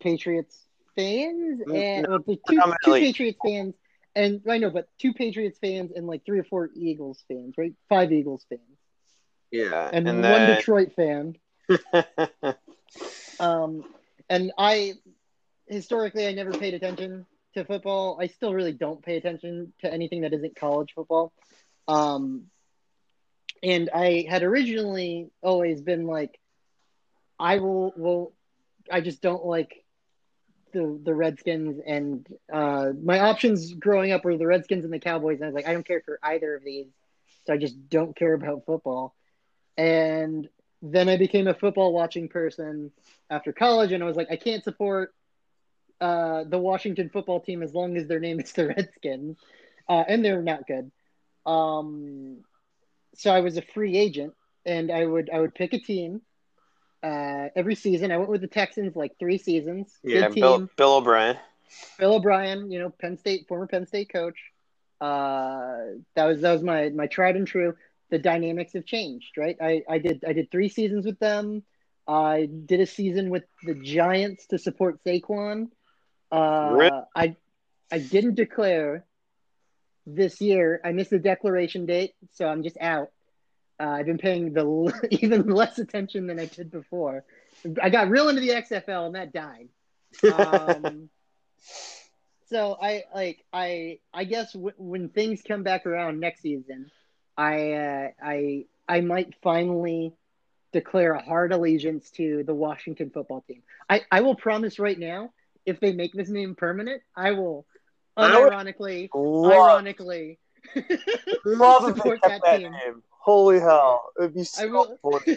Patriots fans Mm, and no, two, two Patriots fans and I know, but two Patriots fans and like three or four Eagles fans, right? Five Eagles fans Yeah, and, and, one Detroit fan. Um, and I historically I never paid attention to football. I still really don't pay attention to anything that isn't college football. Um, and I had originally always been like, I will will I just don't like the the Redskins and uh, my options growing up were the Redskins and the Cowboys. And I was like, I don't care for either of these, so I just don't care about football. And then I became a football watching person after college, and I was like, I can't support uh, the Washington football team as long as their name is the Redskins, uh, and they're not good. Um, so I was a free agent, and I would I would pick a team uh, every season. I went with the Texans like three seasons. yeah, Good team. Bill, Bill O'Brien. Bill O'Brien, you know, Penn State, former Penn State coach. Uh, that was that was my my tried and true. The dynamics have changed, right? I, I did I did three seasons with them. I did a season with the Giants to support Saquon. Uh, Really? I I didn't declare this year. I missed the declaration date, so I'm just out. Uh, I've been paying the l- even less attention than I did before. I got real into the XFL, and that died. Um, so I like I I guess w- when things come back around next season, I uh, I I might finally declare a hard allegiance to the Washington football team. I I will promise right now, if they make this name permanent, I will unironically Love, ironically love support that that team. name. Holy hell! It'd be I will. funny.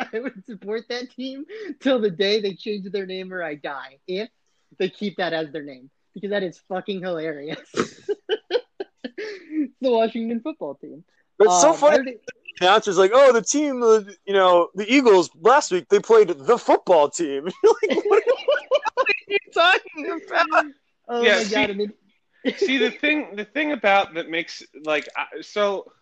I would support that team till the day they change their name or I die. If they keep that as their name, because that is fucking hilarious. It's the Washington football team. But it's so Um, I funny. already- The announcer's like, "Oh, the team, uh, you know, the Eagles last week they played the football team." You're like, what are you talking about? oh Yeah, my see- god! I mean, See the thing, the thing about that makes like I- so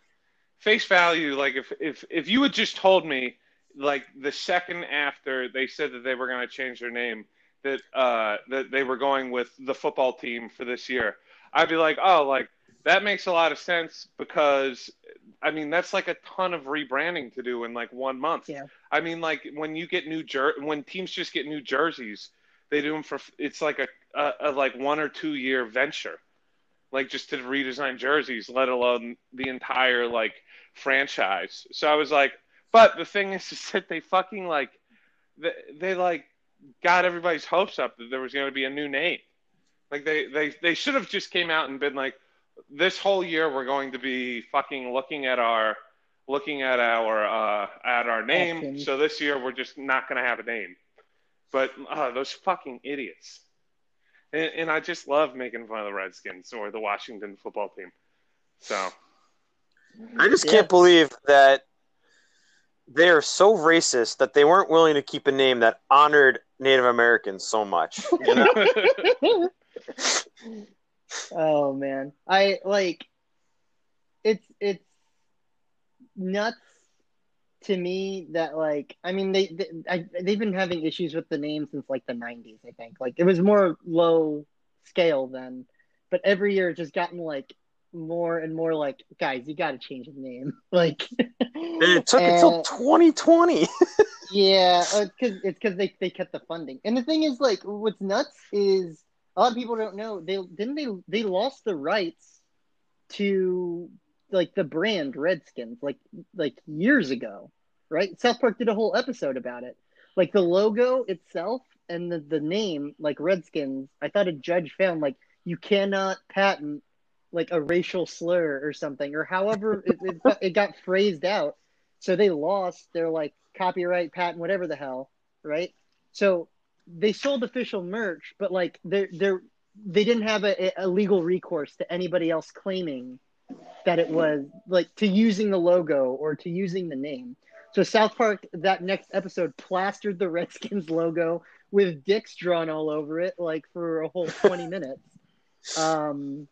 face value, like if if if you had just told me, like the second after they said that they were going to change their name, that uh that they were going with the football team for this year, I'd be like, oh, like that makes a lot of sense because I mean that's like a ton of rebranding to do in like one month. Yeah. I mean like when you get new jer when teams just get new jerseys, they do them for it's like a, a, a like one or two year venture, like just to redesign jerseys, let alone the entire like franchise. So I was like, but the thing is, is that they fucking like they, they like got everybody's hopes up that there was going to be a new name. Like they they they should have just came out and been like this whole year we're going to be fucking looking at our looking at our uh, at our name. Options. So this year we're just not going to have a name. But uh, those fucking idiots. And, and I just love making fun of the Redskins or the Washington football team. So I just Yeah. can't believe that they are so racist that they weren't willing to keep a name that honored Native Americans so much. You know? oh man, I like it's it's nuts to me that like I mean they, they I, they've been having issues with the name since like the 90s I think like it was more low scale then but every year it's just gotten like more and more like guys you got to change the name like it took until 2020. yeah, uh, because it's because they they kept the funding. And the thing is, like, what's nuts is a lot of people don't know they didn't they they lost the rights to like the brand Redskins like like years ago, right? South Park did a whole episode about it. Like the logo itself and the the name, like Redskins. I thought a judge found like you cannot patent like a racial slur or something, or however it, it, it got phrased out. So they lost their like copyright patent, whatever the hell, right? So they sold official merch, but like they're they're they didn't have a, a legal recourse to anybody else claiming that it was like to using the logo or to using the name. So South Park that next episode plastered the Redskins logo with dicks drawn all over it, like for a whole twenty minutes. Um,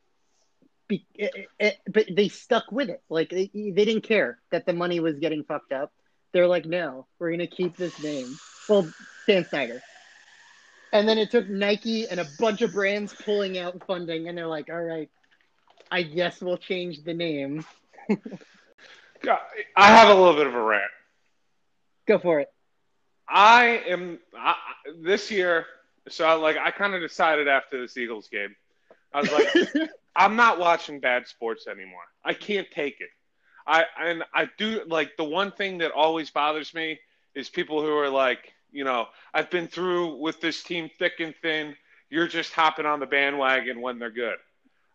be, it, it, but they stuck with it. Like they, they didn't care that the money was getting fucked up. They're like, no, we're gonna keep this name. Well, Dan Snyder. And then it took Nike and a bunch of brands pulling out funding, and they're like, all right, I guess we'll change the name. God, I have a little bit of a rant. Go for it. I am I, this year. So I, like I kind of decided after this Eagles game, I was like, I'm not watching bad sports anymore. I can't take it. I and I do like the one thing that always bothers me is people who are like, you know, I've been through with this team thick and thin. You're just hopping on the bandwagon when they're good.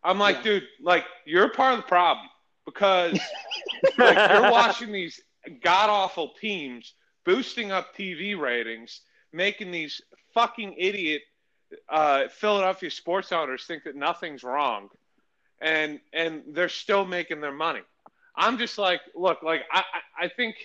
I'm like, Yeah. dude, like you're part of the problem because like you're watching these god awful teams boosting up TV ratings, making these fucking idiot uh, Philadelphia sports owners think that nothing's wrong, and and they're still making their money. I'm just like, look, like I I, I think,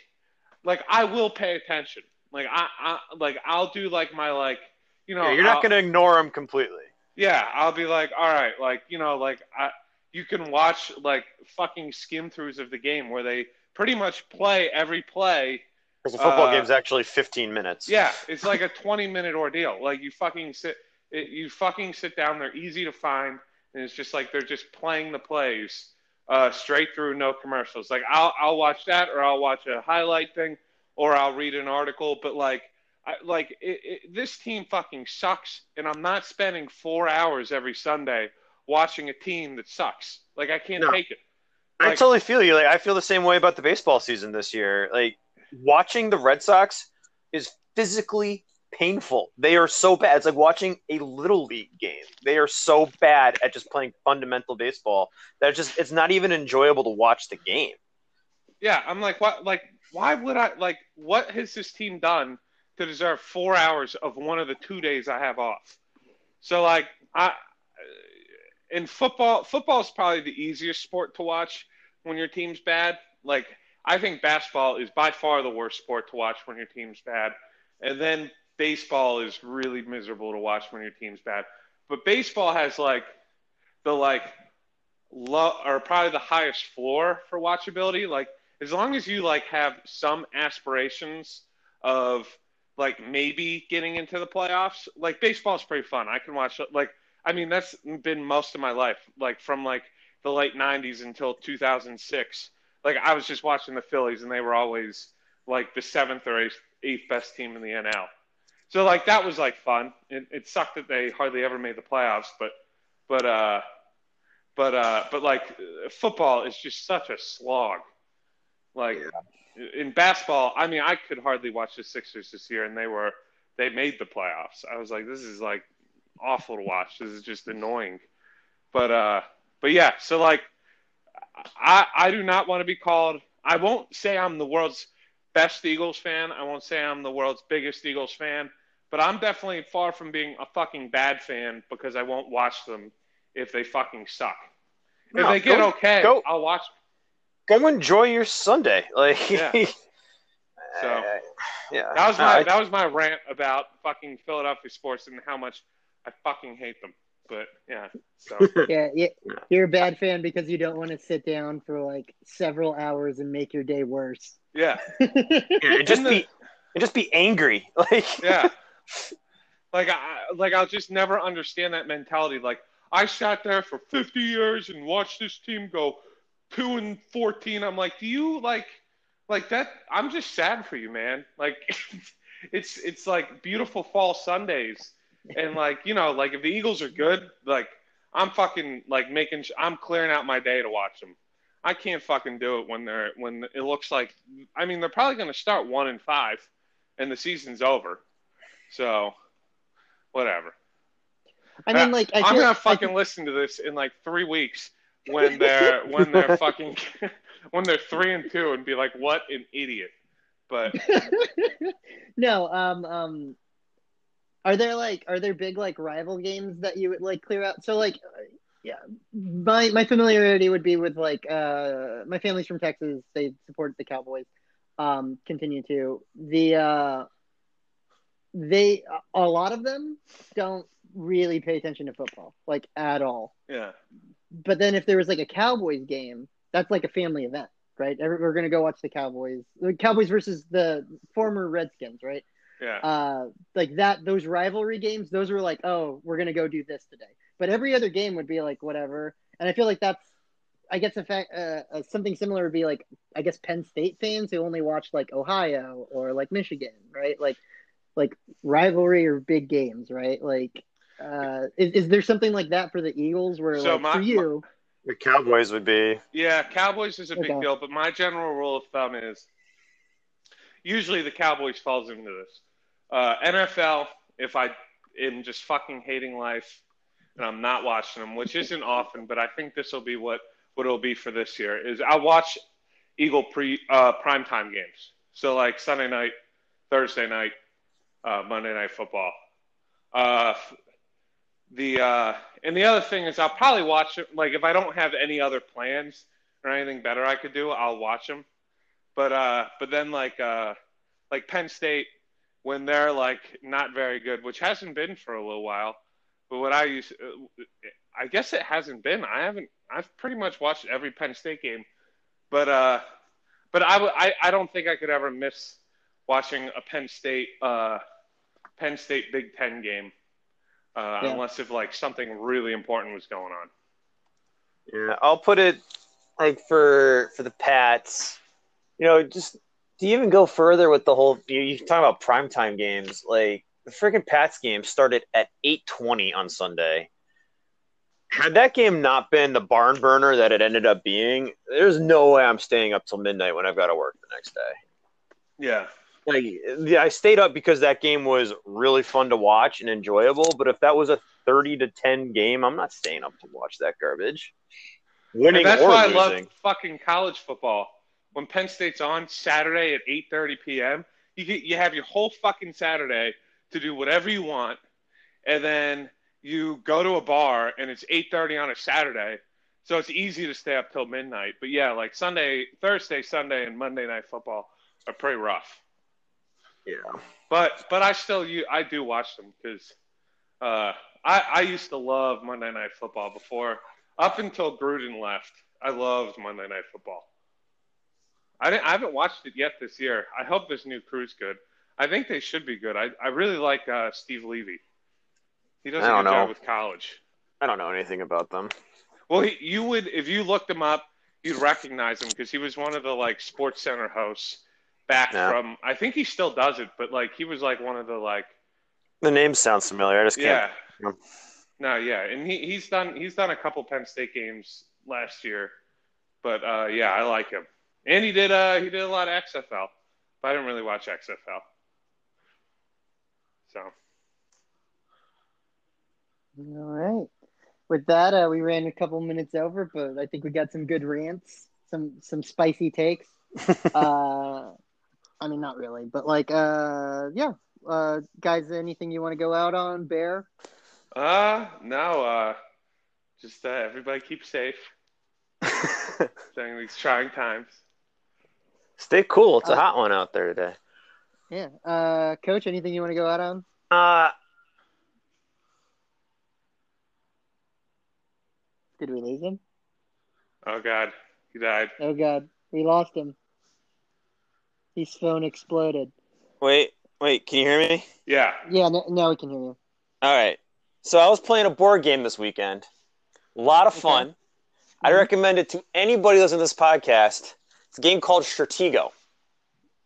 like I will pay attention. Like I, I like I'll do like my like you know Yeah, you're not I'll- going to ignore them completely. yeah, I'll be like, all right, like you know, like I, you can watch like fucking skim throughs of the game where they pretty much play every play. Because the football Uh, game's actually 15 minutes. Yeah, it's like a twenty minute ordeal. Like you fucking sit, it, you fucking sit down. They're easy to find, and it's just like they're just playing the plays uh, straight through, no commercials. Like I'll I'll watch that, or I'll watch a highlight thing, or I'll read an article. But like. I, like it, it, this team fucking sucks, and I'm not spending four hours every Sunday watching a team that sucks. Like I can't No. take it. I totally feel you. Like I feel the same way about the baseball season this year. Like watching the Red Sox is physically painful. They are so bad. It's like watching a little league game. They are so bad at just playing fundamental baseball that it's just it's not even enjoyable to watch the game. Yeah, I'm like, what? Like, why would I? Like, what has this team done to deserve four hours of one of the two days I have off? So, like, I in football, football is probably the easiest sport to watch when your team's bad. Like, I think basketball is by far the worst sport to watch when your team's bad, and then baseball is really miserable to watch when your team's bad. But baseball has like the like low or probably the highest floor for watchability. Like as long as you like have some aspirations of like maybe getting into the playoffs, like baseball's pretty fun. I can watch like I mean that's been most of my life, like from like the late '90s until 2006. Like I was just watching the Phillies, and they were always like the seventh or eighth, eighth best team in the NL. So like that was like fun. It, it sucked that they hardly ever made the playoffs, but but uh but uh but like football is just such a slog. Like yeah. in basketball, I mean, I could hardly watch the Sixers this year, and they were they made the playoffs. I was like, this is like awful to watch. This is just annoying. But uh but yeah, so like I I do not want to be called. I won't say I'm the world's best Eagles fan. I won't say I'm the world's biggest Eagles fan, but I'm definitely far from being a fucking bad fan because I won't watch them if they fucking suck. If no, they get go, okay, go, I'll watch. Go enjoy your Sunday, like. Yeah. so, uh, yeah, that was my that was my rant about fucking Philadelphia sports and how much I fucking hate them. But yeah, so yeah, yeah, you're a bad fan because you don't want to sit down for like several hours and make your day worse. Yeah, yeah just be and just be angry, like yeah, like I like I'll just never understand that mentality. Like I sat there for 50 years and watched this team go two and 14. I'm like, do you like like that? I'm just sad for you, man. Like it's it's like beautiful fall Sundays and like you know, like if the Eagles are good, like I'm fucking like making, I'm clearing out my day to watch them. I can't fucking do it when they're when it looks like. I mean, they're probably going to start one and five, and the season's over. So, whatever. I mean, like I am gonna fucking listen to this in like three weeks when they're when they're fucking when they're three and two and be like, what an idiot. But no, um, um, are there like are there big like rival games that you would like clear out? So like yeah, my my familiarity would be with like uh my family's from Texas. They support the Cowboys. Um, continue to the uh, they a lot of them don't really pay attention to football like at all. Yeah. But then if there was like a Cowboys game, that's like a family event, right? We're gonna go watch the Cowboys, the Cowboys versus the former Redskins, right? Yeah. Uh, like that, those rivalry games, those were like, oh, we're gonna go do this today. But every other game would be like whatever. And I feel like that's, I guess, fact, uh, uh, something similar would be like, I guess, Penn State fans who only watch like Ohio or like Michigan, right? Like, like rivalry or big games, right? Like, uh, is, is there something like that for the Eagles where so like my, for you? My, the Cowboys would be. Yeah, Cowboys is a big deal, but my general rule of thumb is usually the Cowboys falls into this. Uh, NFL, if I am just fucking hating life and I'm not watching them, which isn't often, but I think this will be what what it'll be for this year. Is I watch Eagle pre uh, primetime games, so like Sunday night, Thursday night, uh, Monday night football. Uh, the uh, and the other thing is I'll probably watch it. Like if I don't have any other plans or anything better I could do, I'll watch them. But uh, but then like uh, like Penn State when they're like not very good, which hasn't been for a little while. But what I use, uh, I guess it hasn't been. I haven't. I've pretty much watched every Penn State game, but uh, but I, I, I don't think I could ever miss watching a Penn State uh, Penn State Big Ten game, uh, yeah. unless if like something really important was going on. Yeah, I'll put it like for for the Pats, you know, just do you even go further with the whole? You, you talk about primetime games, like the freaking Pats game started at eight twenty on Sunday. Had that game not been the barn burner that it ended up being, there's no way I'm staying up till midnight when I've got to work the next day. Yeah. Like, yeah, I stayed up because that game was really fun to watch and enjoyable. But if that was a thirty to ten game, I'm not staying up to watch that garbage. Winning and that's why losing. I love fucking college football when Penn State's on Saturday at 8:30 p.m. You get, you have your whole fucking Saturday to do whatever you want, and then you go to a bar and it's 8:30 on a Saturday, so it's easy to stay up till midnight. But yeah, like Sunday, Thursday, Sunday, and Monday night football are pretty rough. Yeah, but but I still you I do watch them because uh, I I used to love Monday night football before up until Gruden left. I loved Monday night football. I, didn't, I haven't watched it yet this year. I hope this new crew's good. I think they should be good. I, I really like uh, Steve Levy. He does a good don't job with college. I don't know anything about them. Well, he, you would if you looked him up, you'd recognize him because he was one of the like Sports Center hosts back Yeah. from. I think he still does it, but like he was like one of the like The name sounds familiar. I just can't. yeah. No, yeah, and he, he's done he's done a couple Penn State games last year, but uh, yeah, I like him, and he did uh, he did a lot of XFL, but I didn't really watch XFL. So All right. With that, uh, we ran a couple minutes over, but I think we got some good rants, some some spicy takes. uh, I mean, not really, but like, uh, yeah. Uh, guys, anything you want to go out on, Bear? uh no, uh, just uh, everybody keep safe during these trying times. Stay cool. It's a Uh, hot one out there today. Yeah. Uh, Coach, anything you want to go out on? Uh, Did we lose him? Oh God, he died. Oh God, we lost him. His phone exploded. wait, wait. Can you hear me? Yeah, Yeah, n- now we can hear you. All right. So I was playing a board game this weekend. A lot of Okay. fun. I'd Mhm. recommend it to anybody listening to this podcast. It's a game called Stratego.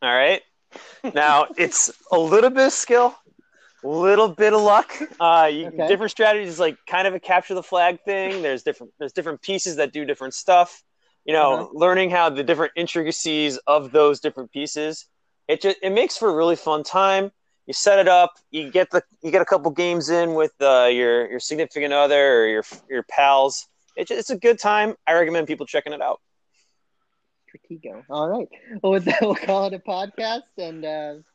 All right. Now it's a little bit of skill, a little bit of luck. Uh, you, Okay. Different strategies, like kind of a capture the flag thing. There's different. There's different pieces that do different stuff. You know, Uh-huh. learning how the different intricacies of those different pieces. It just it makes for a really fun time you set it up you get the you get a couple games in with uh, your your significant other or your your pals it, it's a good time i recommend people checking it out Stratego. All right. Well, with that, we'll call it a podcast, and uh,